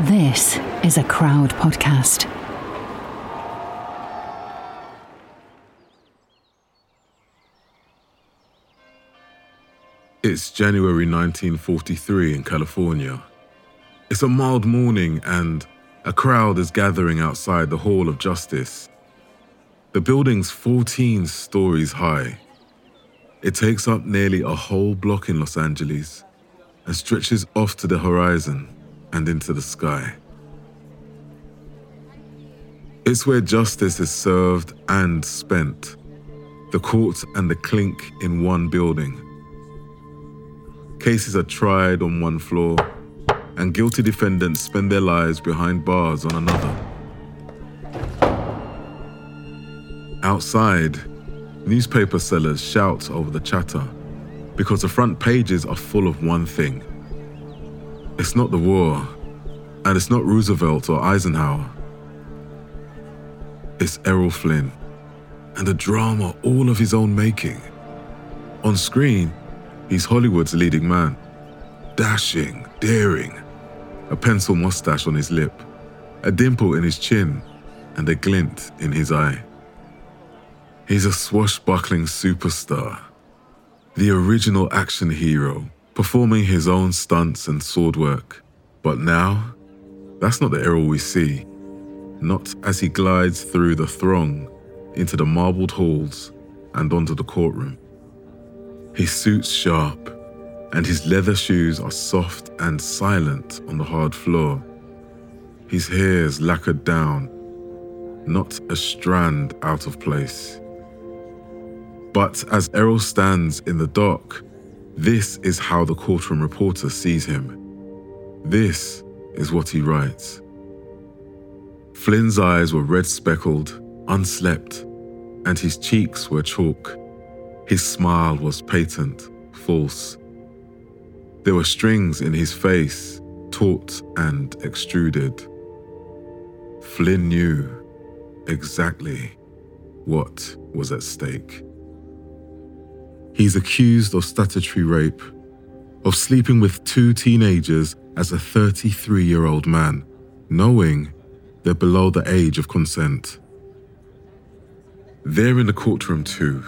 This is a crowd podcast. It's January 1943 in California. It's a mild morning and a crowd is gathering outside the Hall of Justice. The building's 14 stories high. It takes up nearly a whole block in Los Angeles and stretches off to the horizon and into the sky. It's where justice is served and spent, the court and the clink in one building. Cases are tried on one floor, and guilty defendants spend their lives behind bars on another. Outside, newspaper sellers shout over the chatter because the front pages are full of one thing. It's not the war, and it's not Roosevelt or Eisenhower. It's Errol Flynn, and a drama all of his own making. On screen, he's Hollywood's leading man. Dashing, daring, a pencil mustache on his lip, a dimple in his chin, and a glint in his eye. He's a swashbuckling superstar, the original action hero, performing his own stunts and sword work. But now, that's not the Errol we see. Not as he glides through the throng into the marbled halls and onto the courtroom. His suit's sharp, and his leather shoes are soft and silent on the hard floor. His hair's lacquered down, not a strand out of place. But as Errol stands in the dock, this is how the courtroom reporter sees him. This is what he writes. Flynn's eyes were red speckled, unslept, and his cheeks were chalk. His smile was patent, false. There were strings in his face, taut and extruded. Flynn knew exactly what was at stake. He's accused of statutory rape, of sleeping with two teenagers as a 33 year old man, knowing they're below the age of consent. They're in the courtroom too.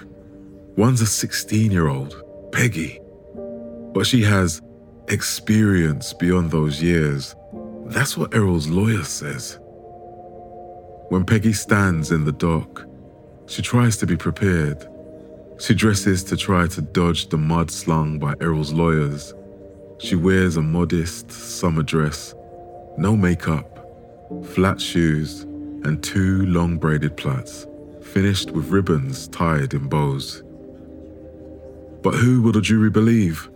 One's a 16 year old, Peggy, but she has experience beyond those years. That's what Errol's lawyer says. When Peggy stands in the dock, she tries to be prepared. She dresses to try to dodge the mud slung by Errol's lawyers. She wears a modest summer dress, no makeup, flat shoes, and two long braided plaits, finished with ribbons tied in bows. But who will the jury believe?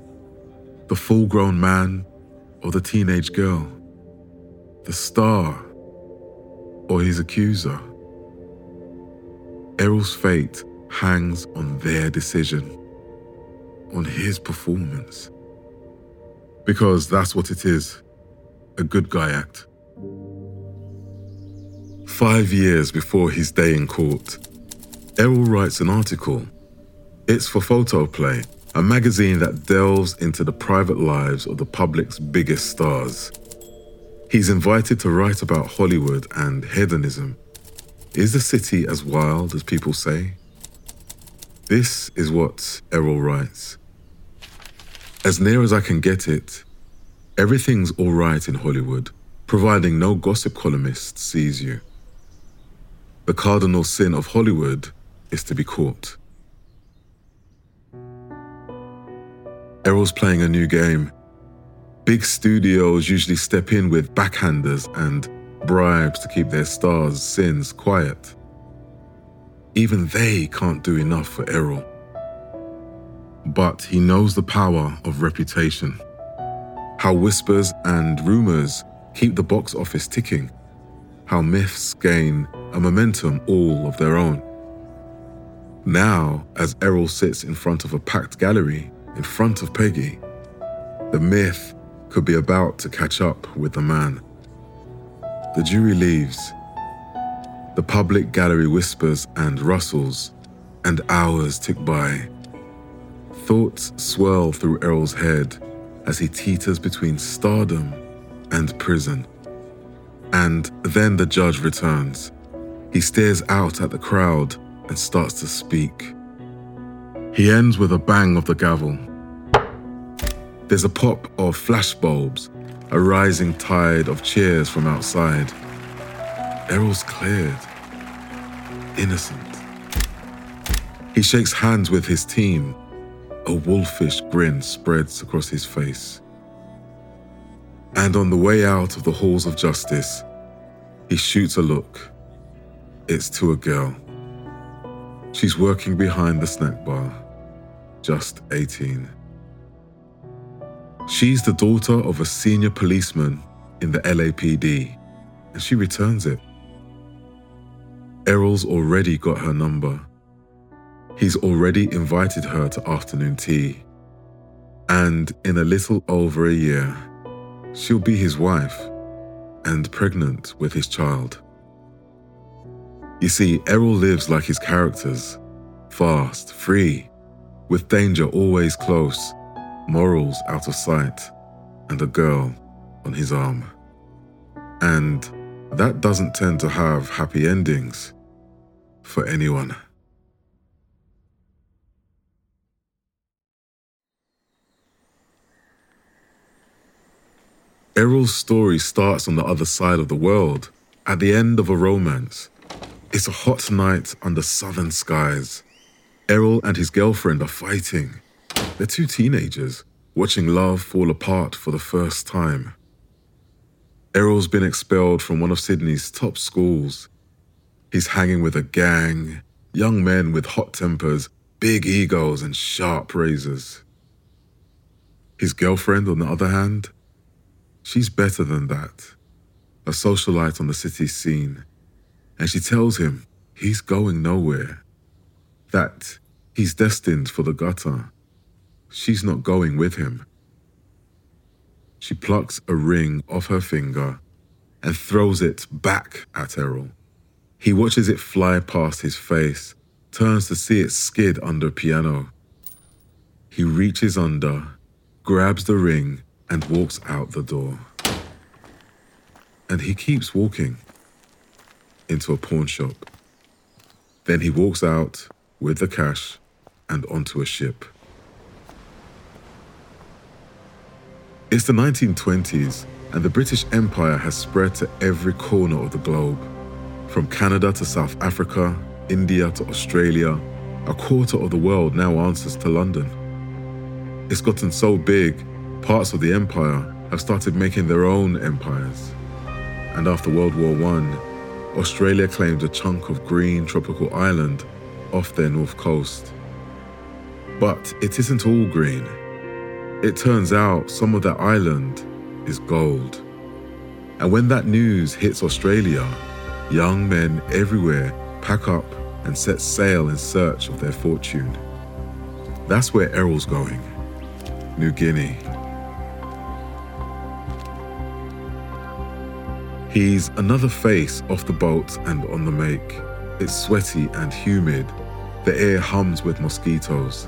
The full grown man or the teenage girl? The star or his accuser? Errol's fate hangs on their decision, on his performance. Because that's what it is a good guy act. Five years before his day in court, Errol writes an article. It's for Photoplay, a magazine that delves into the private lives of the public's biggest stars. He's invited to write about Hollywood and hedonism. Is the city as wild as people say? This is what Errol writes. As near as I can get it, everything's all right in Hollywood, providing no gossip columnist sees you. The cardinal sin of Hollywood is to be caught. Errol's playing a new game. Big studios usually step in with backhanders and bribes to keep their stars' sins quiet. Even they can't do enough for Errol. But he knows the power of reputation, how whispers and rumors keep the box office ticking, how myths gain a momentum all of their own. Now, as Errol sits in front of a packed gallery in front of Peggy, the myth could be about to catch up with the man. The jury leaves. The public gallery whispers and rustles, and hours tick by. Thoughts swirl through Errol's head as he teeters between stardom and prison. And then the judge returns. He stares out at the crowd and starts to speak. He ends with a bang of the gavel. There's a pop of flashbulbs, a rising tide of cheers from outside. Errol's cleared. Innocent. He shakes hands with his team. A wolfish grin spreads across his face. And on the way out of the halls of justice, he shoots a look. It's to a girl. She's working behind the snack bar, just 18. She's the daughter of a senior policeman in the LAPD, and she returns it. Errol's already got her number. He's already invited her to afternoon tea. And in a little over a year, she'll be his wife and pregnant with his child. You see, Errol lives like his characters fast, free, with danger always close, morals out of sight, and a girl on his arm. And that doesn't tend to have happy endings for anyone. Errol's story starts on the other side of the world, at the end of a romance. It's a hot night under southern skies. Errol and his girlfriend are fighting. They're two teenagers, watching love fall apart for the first time. Errol's been expelled from one of Sydney's top schools. He's hanging with a gang, young men with hot tempers, big egos, and sharp razors. His girlfriend, on the other hand, She's better than that. A socialite on the city scene. And she tells him he's going nowhere. That he's destined for the gutter. She's not going with him. She plucks a ring off her finger and throws it back at Errol. He watches it fly past his face, turns to see it skid under a piano. He reaches under, grabs the ring, and walks out the door. And he keeps walking into a pawn shop. Then he walks out with the cash and onto a ship. It's the 1920s, and the British Empire has spread to every corner of the globe. From Canada to South Africa, India to Australia, a quarter of the world now answers to London. It's gotten so big Parts of the empire have started making their own empires. And after World War I, Australia claimed a chunk of green tropical island off their north coast. But it isn't all green. It turns out some of that island is gold. And when that news hits Australia, young men everywhere pack up and set sail in search of their fortune. That's where Errol's going New Guinea. He's another face off the boat and on the make. It's sweaty and humid. The air hums with mosquitoes.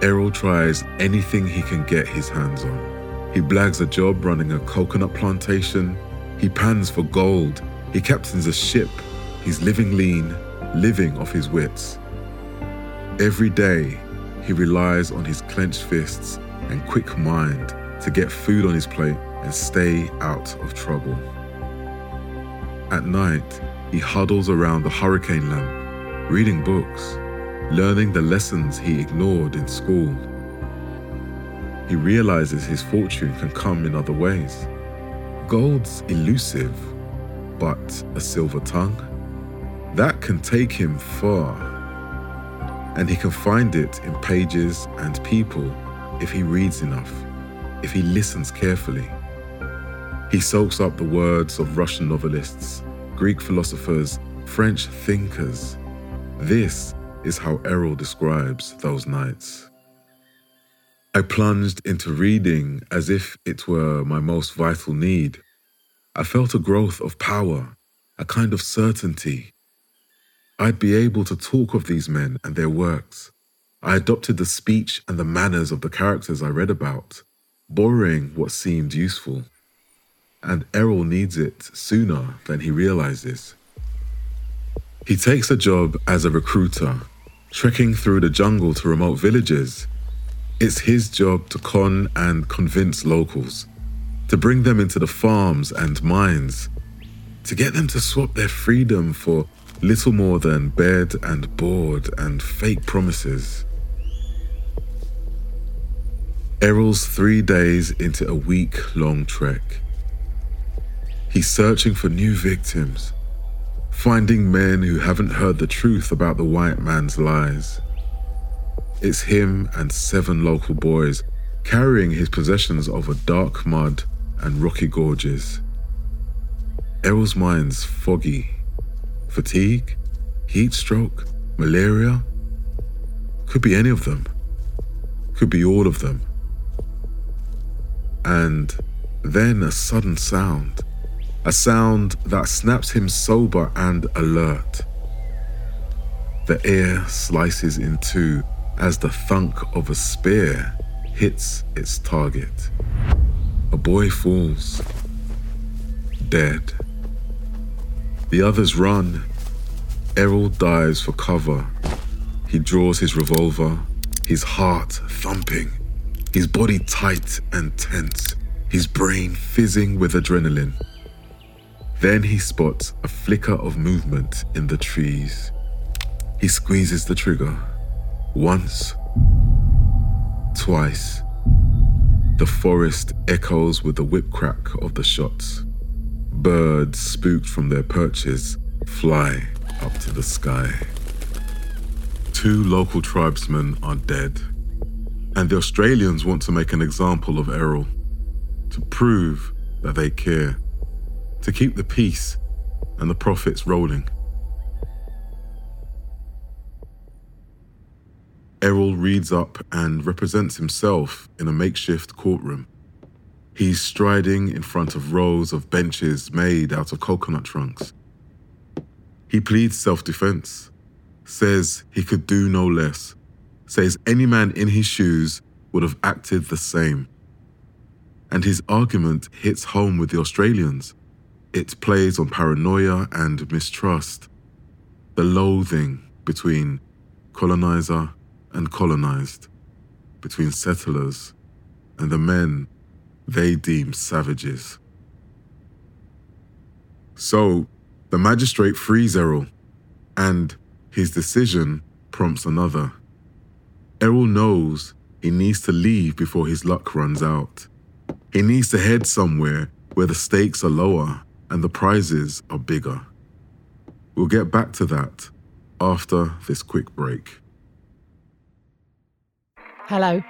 Errol tries anything he can get his hands on. He blags a job running a coconut plantation. He pans for gold. He captains a ship. He's living lean, living off his wits. Every day, he relies on his clenched fists and quick mind to get food on his plate and stay out of trouble. At night, he huddles around the hurricane lamp, reading books, learning the lessons he ignored in school. He realizes his fortune can come in other ways. Gold's elusive, but a silver tongue? That can take him far. And he can find it in pages and people if he reads enough, if he listens carefully. He soaks up the words of Russian novelists, Greek philosophers, French thinkers. This is how Errol describes those nights. I plunged into reading as if it were my most vital need. I felt a growth of power, a kind of certainty. I'd be able to talk of these men and their works. I adopted the speech and the manners of the characters I read about, borrowing what seemed useful. And Errol needs it sooner than he realizes. He takes a job as a recruiter, trekking through the jungle to remote villages. It's his job to con and convince locals, to bring them into the farms and mines, to get them to swap their freedom for little more than bed and board and fake promises. Errol's three days into a week long trek. He's searching for new victims, finding men who haven't heard the truth about the white man's lies. It's him and seven local boys carrying his possessions over dark mud and rocky gorges. Errol's mind's foggy. Fatigue? Heat stroke? Malaria? Could be any of them. Could be all of them. And then a sudden sound. A sound that snaps him sober and alert. The air slices in two as the thunk of a spear hits its target. A boy falls, dead. The others run. Errol dives for cover. He draws his revolver, his heart thumping, his body tight and tense, his brain fizzing with adrenaline. Then he spots a flicker of movement in the trees. He squeezes the trigger. Once, twice. The forest echoes with the whip crack of the shots. Birds, spooked from their perches, fly up to the sky. Two local tribesmen are dead, and the Australians want to make an example of Errol to prove that they care, to keep the peace and the profits rolling. Errol reads up and represents himself in a makeshift courtroom. He's striding in front of rows of benches made out of coconut trunks. He pleads self defense, says he could do no less, says any man in his shoes would have acted the same. And his argument hits home with the Australians. It plays on paranoia and mistrust, the loathing between colonizer and colonized, between settlers and the men they deem savages. So, the magistrate frees Errol, and his decision prompts another. Errol knows he needs to leave before his luck runs out. He needs to head somewhere where the stakes are lower and the prizes are bigger. We'll get back to that after this quick break. Hello,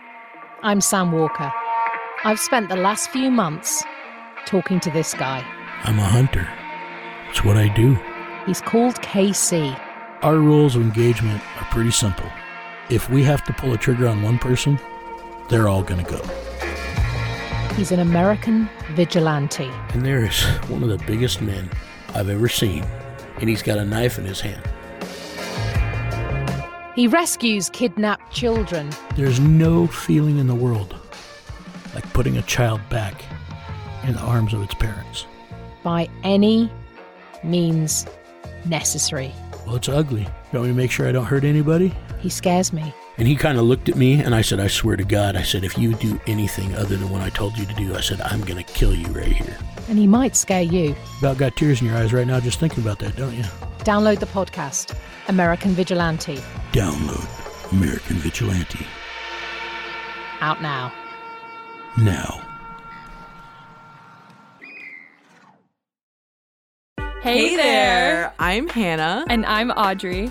I'm Sam Walker. I've spent the last few months talking to this guy. I'm a hunter. It's what I do. He's called KC. Our rules of engagement are pretty simple. If we have to pull a trigger on one person, they're all gonna go. He's an American vigilante. And there is one of the biggest men I've ever seen, and he's got a knife in his hand. He rescues kidnapped children. There's no feeling in the world like putting a child back in the arms of its parents. by any means necessary. Well, it's ugly. You want me to make sure I don't hurt anybody? He scares me. And he kind of looked at me and I said, I swear to God, I said, if you do anything other than what I told you to do, I said, I'm going to kill you right here. And he might scare you. About got tears in your eyes right now just thinking about that, don't you? Download the podcast, American Vigilante, Download American Vigilante out now. now. Hey there! I'm Hannah. And I'm Audrey.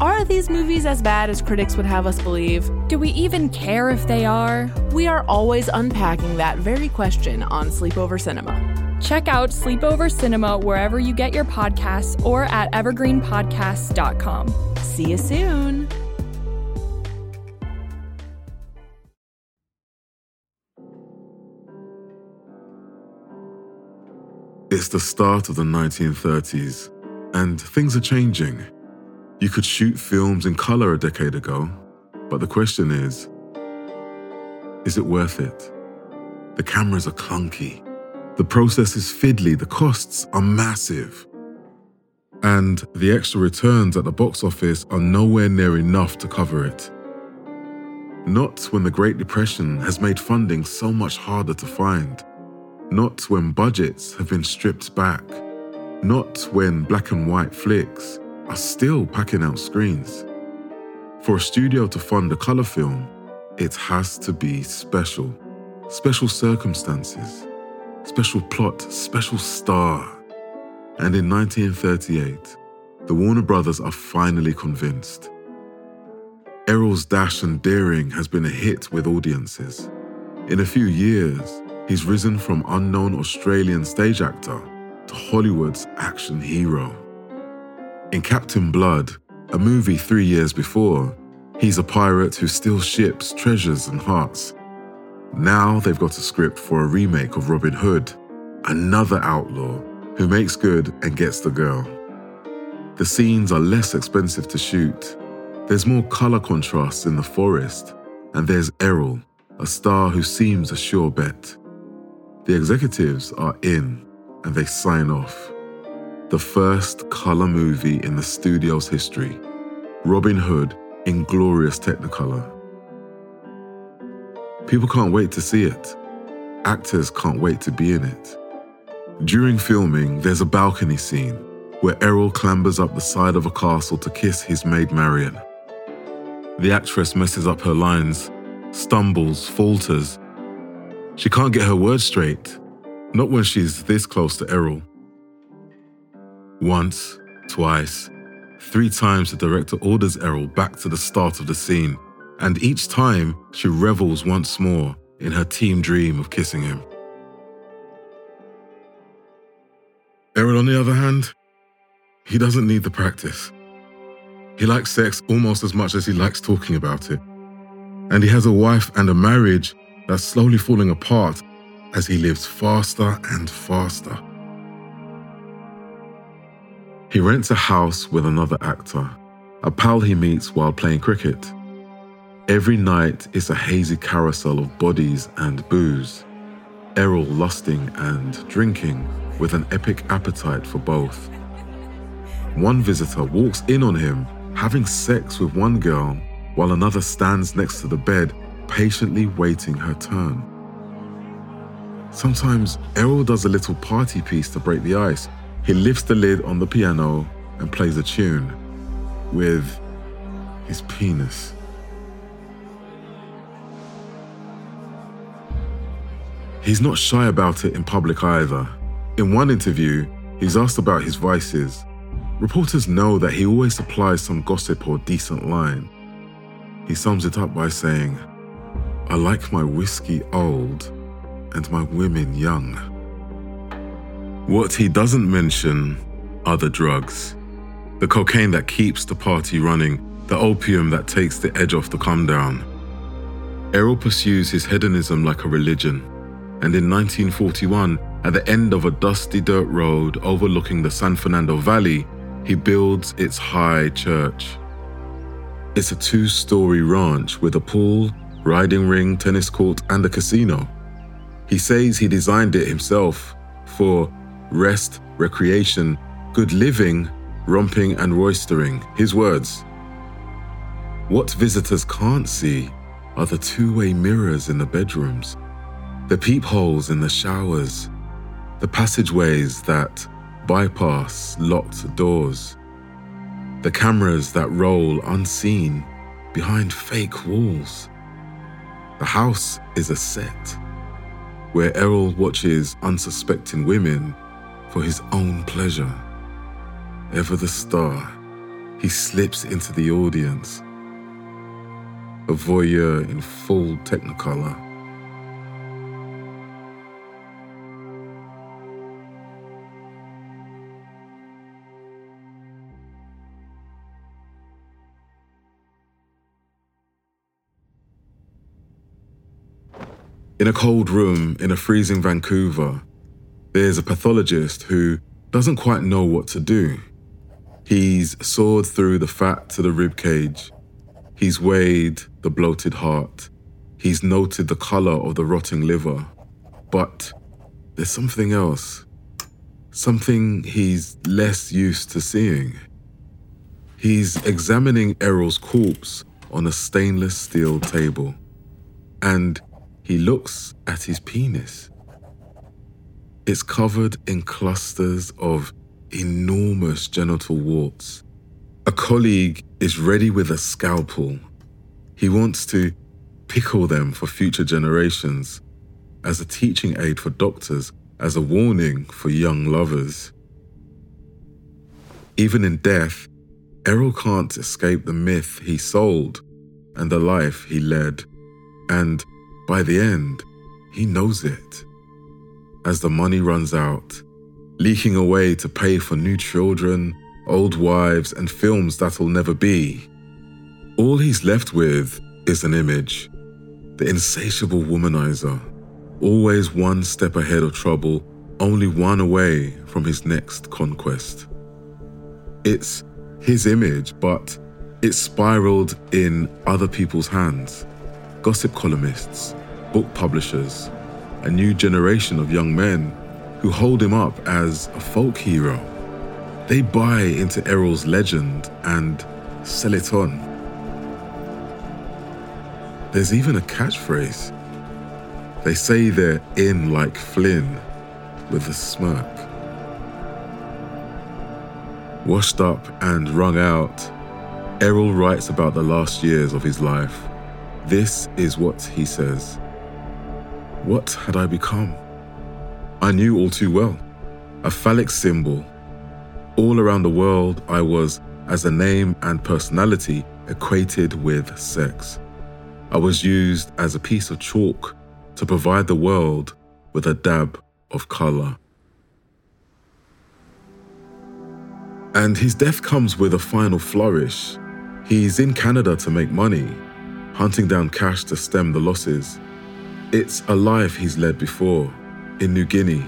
Are these movies as bad as critics would have us believe? Do we even care if they are? We are always unpacking that very question on Sleepover Cinema. Check out Sleepover Cinema wherever you get your podcasts or at evergreenpodcasts.com. See you soon. It's the start of the 1930s, and things are changing. You could shoot films in color a decade ago, but the question is is it worth it? The cameras are clunky, the process is fiddly, the costs are massive. And the extra returns at the box office are nowhere near enough to cover it. Not when the Great Depression has made funding so much harder to find. Not when budgets have been stripped back. Not when black and white flicks are still packing out screens. For a studio to fund a color film, it has to be special. Special circumstances, special plot, special star. And in 1938, the Warner Brothers are finally convinced. Errol's dash and daring has been a hit with audiences. In a few years, he's risen from unknown Australian stage actor to Hollywood's action hero. In Captain Blood, a movie three years before, he's a pirate who steals ships, treasures, and hearts. Now they've got a script for a remake of Robin Hood, another outlaw who makes good and gets the girl. The scenes are less expensive to shoot. There's more color contrasts in the forest, and there's Errol, a star who seems a sure bet. The executives are in, and they sign off. The first color movie in the studio's history, Robin Hood in glorious Technicolor. People can't wait to see it. Actors can't wait to be in it. During filming, there's a balcony scene where Errol clambers up the side of a castle to kiss his maid Marian. The actress messes up her lines, stumbles, falters. She can't get her words straight, not when she's this close to Errol. Once, twice, three times the director orders Errol back to the start of the scene, and each time she revels once more in her team dream of kissing him. Errol, on the other hand, he doesn't need the practice. He likes sex almost as much as he likes talking about it. And he has a wife and a marriage that's slowly falling apart as he lives faster and faster. He rents a house with another actor, a pal he meets while playing cricket. Every night is a hazy carousel of bodies and booze, Errol lusting and drinking with an epic appetite for both. One visitor walks in on him having sex with one girl while another stands next to the bed, patiently waiting her turn. Sometimes Errol does a little party piece to break the ice. He lifts the lid on the piano and plays a tune with his penis. He's not shy about it in public either. In one interview, he's asked about his vices. Reporters know that he always supplies some gossip or decent line. He sums it up by saying, I like my whiskey old and my women young. What he doesn't mention are the drugs. The cocaine that keeps the party running, the opium that takes the edge off the come down. Errol pursues his hedonism like a religion, and in 1941, at the end of a dusty dirt road overlooking the San Fernando Valley, he builds its high church. It's a two story ranch with a pool, riding ring, tennis court, and a casino. He says he designed it himself for rest, recreation, good living, romping, and roistering. His words. What visitors can't see are the two way mirrors in the bedrooms, the peepholes in the showers, the passageways that bypass locked doors, the cameras that roll unseen behind fake walls. The house is a set where Errol watches unsuspecting women for his own pleasure. Ever the star, he slips into the audience a voyeur in full technicolor. In a cold room in a freezing Vancouver, there's a pathologist who doesn't quite know what to do. He's sawed through the fat to the rib cage He's weighed the bloated heart. He's noted the color of the rotting liver. But there's something else. Something he's less used to seeing. He's examining Errol's corpse on a stainless steel table. And he looks at his penis. It's covered in clusters of enormous genital warts. A colleague is ready with a scalpel. He wants to pickle them for future generations, as a teaching aid for doctors, as a warning for young lovers. Even in death, Errol can't escape the myth he sold and the life he led. And by the end, he knows it. As the money runs out, leaking away to pay for new children, old wives, and films that'll never be. All he's left with is an image the insatiable womanizer, always one step ahead of trouble, only one away from his next conquest. It's his image, but it spiraled in other people's hands gossip columnists, book publishers, a new generation of young men who hold him up as a folk hero. They buy into Errol's legend and sell it on. There's even a catchphrase. They say they're in like Flynn with a smirk. Washed up and wrung out, Errol writes about the last years of his life. This is what he says What had I become? I knew all too well. A phallic symbol all around the world, I was, as a name and personality, equated with sex. I was used as a piece of chalk to provide the world with a dab of colour. And his death comes with a final flourish. He's in Canada to make money, hunting down cash to stem the losses. It's a life he's led before, in New Guinea,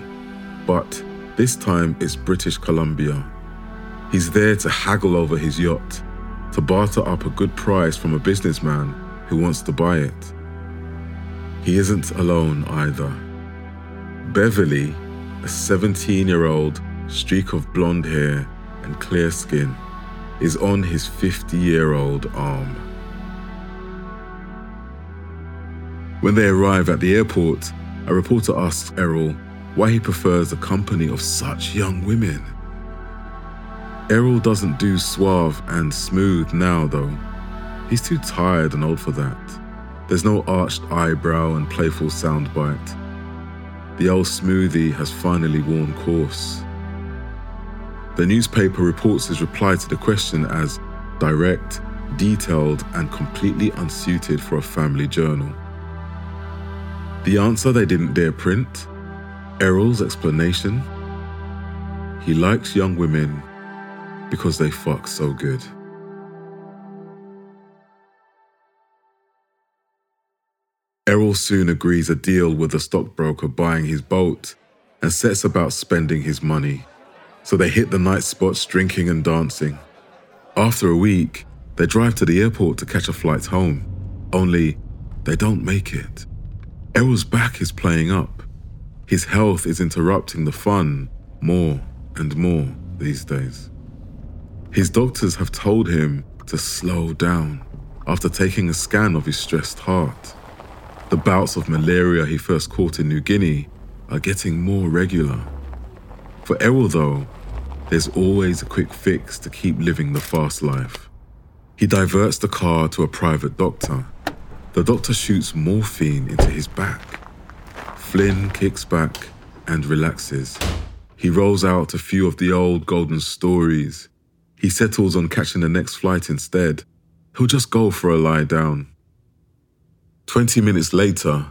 but this time it's British Columbia. He's there to haggle over his yacht, to barter up a good price from a businessman who wants to buy it. He isn't alone either. Beverly, a 17 year old streak of blonde hair and clear skin, is on his 50 year old arm. When they arrive at the airport, a reporter asks Errol why he prefers the company of such young women. Errol doesn't do suave and smooth now, though. He's too tired and old for that. There's no arched eyebrow and playful soundbite. The old smoothie has finally worn coarse. The newspaper reports his reply to the question as direct, detailed, and completely unsuited for a family journal. The answer they didn't dare print? Errol's explanation? He likes young women because they fuck so good. Errol soon agrees a deal with the stockbroker buying his boat and sets about spending his money. So they hit the night spots drinking and dancing. After a week, they drive to the airport to catch a flight home, only they don't make it. Errol's back is playing up. His health is interrupting the fun more and more these days. His doctors have told him to slow down after taking a scan of his stressed heart. The bouts of malaria he first caught in New Guinea are getting more regular. For Errol, though, there's always a quick fix to keep living the fast life. He diverts the car to a private doctor. The doctor shoots morphine into his back. Flynn kicks back and relaxes. He rolls out a few of the old golden stories. He settles on catching the next flight instead. He'll just go for a lie down. Twenty minutes later,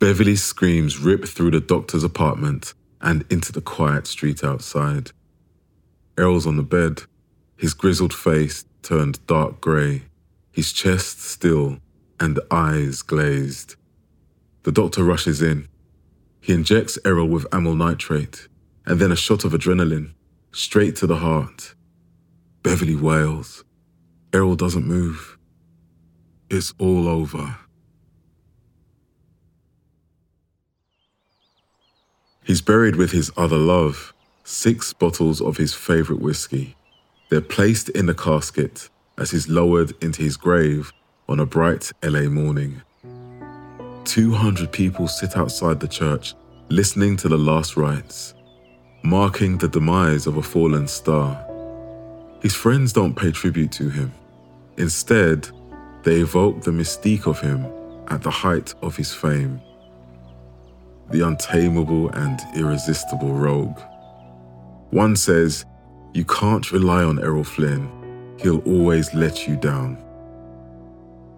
Beverly's screams rip through the doctor's apartment and into the quiet street outside. Errol's on the bed, his grizzled face turned dark grey, his chest still and eyes glazed. The doctor rushes in. He injects Errol with amyl nitrate and then a shot of adrenaline, straight to the heart. Beverly wails. Errol doesn't move. It's all over. He's buried with his other love, six bottles of his favorite whiskey. They're placed in the casket as he's lowered into his grave on a bright LA morning. 200 people sit outside the church listening to the last rites, marking the demise of a fallen star. His friends don't pay tribute to him. Instead, they evoke the mystique of him at the height of his fame. The untamable and irresistible rogue. One says, You can't rely on Errol Flynn, he'll always let you down.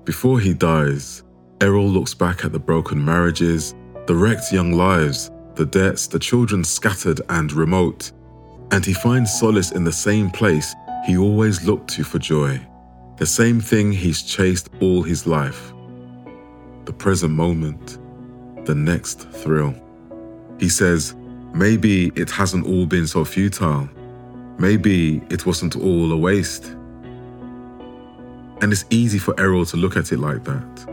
Before he dies, Errol looks back at the broken marriages, the wrecked young lives, the debts, the children scattered and remote, and he finds solace in the same place he always looked to for joy, the same thing he's chased all his life the present moment, the next thrill. He says, Maybe it hasn't all been so futile. Maybe it wasn't all a waste. And it's easy for Errol to look at it like that,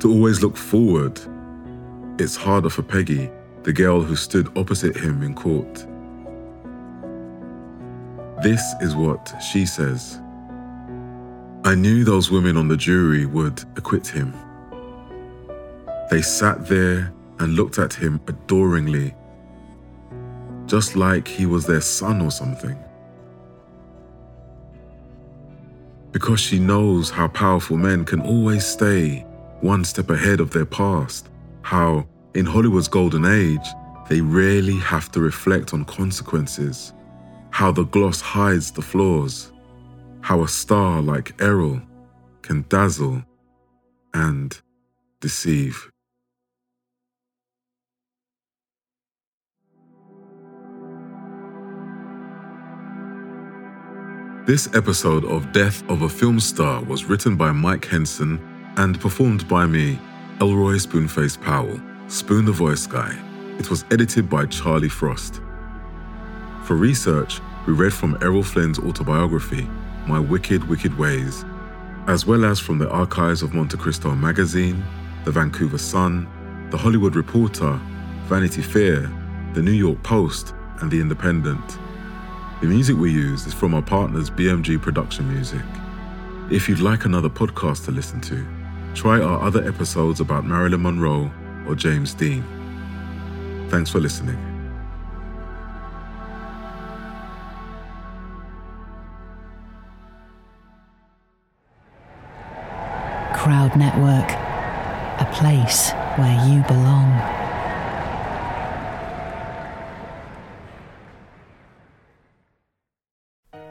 to always look forward. It's harder for Peggy, the girl who stood opposite him in court. This is what she says. I knew those women on the jury would acquit him. They sat there and looked at him adoringly just like he was their son or something. Because she knows how powerful men can always stay one step ahead of their past, how in Hollywood's golden age, they rarely have to reflect on consequences, how the gloss hides the flaws, how a star like Errol can dazzle and deceive. This episode of Death of a Film Star was written by Mike Henson and performed by me, Elroy Spoonface Powell, Spoon the Voice Guy. It was edited by Charlie Frost. For research, we read from Errol Flynn's autobiography, My Wicked, Wicked Ways, as well as from the archives of Monte Cristo magazine, the Vancouver Sun, the Hollywood Reporter, Vanity Fair, the New York Post, and the Independent. The music we use is from our partners BMG Production Music. If you'd like another podcast to listen to, try our other episodes about Marilyn Monroe or James Dean. Thanks for listening. Crowd Network, a place where you belong.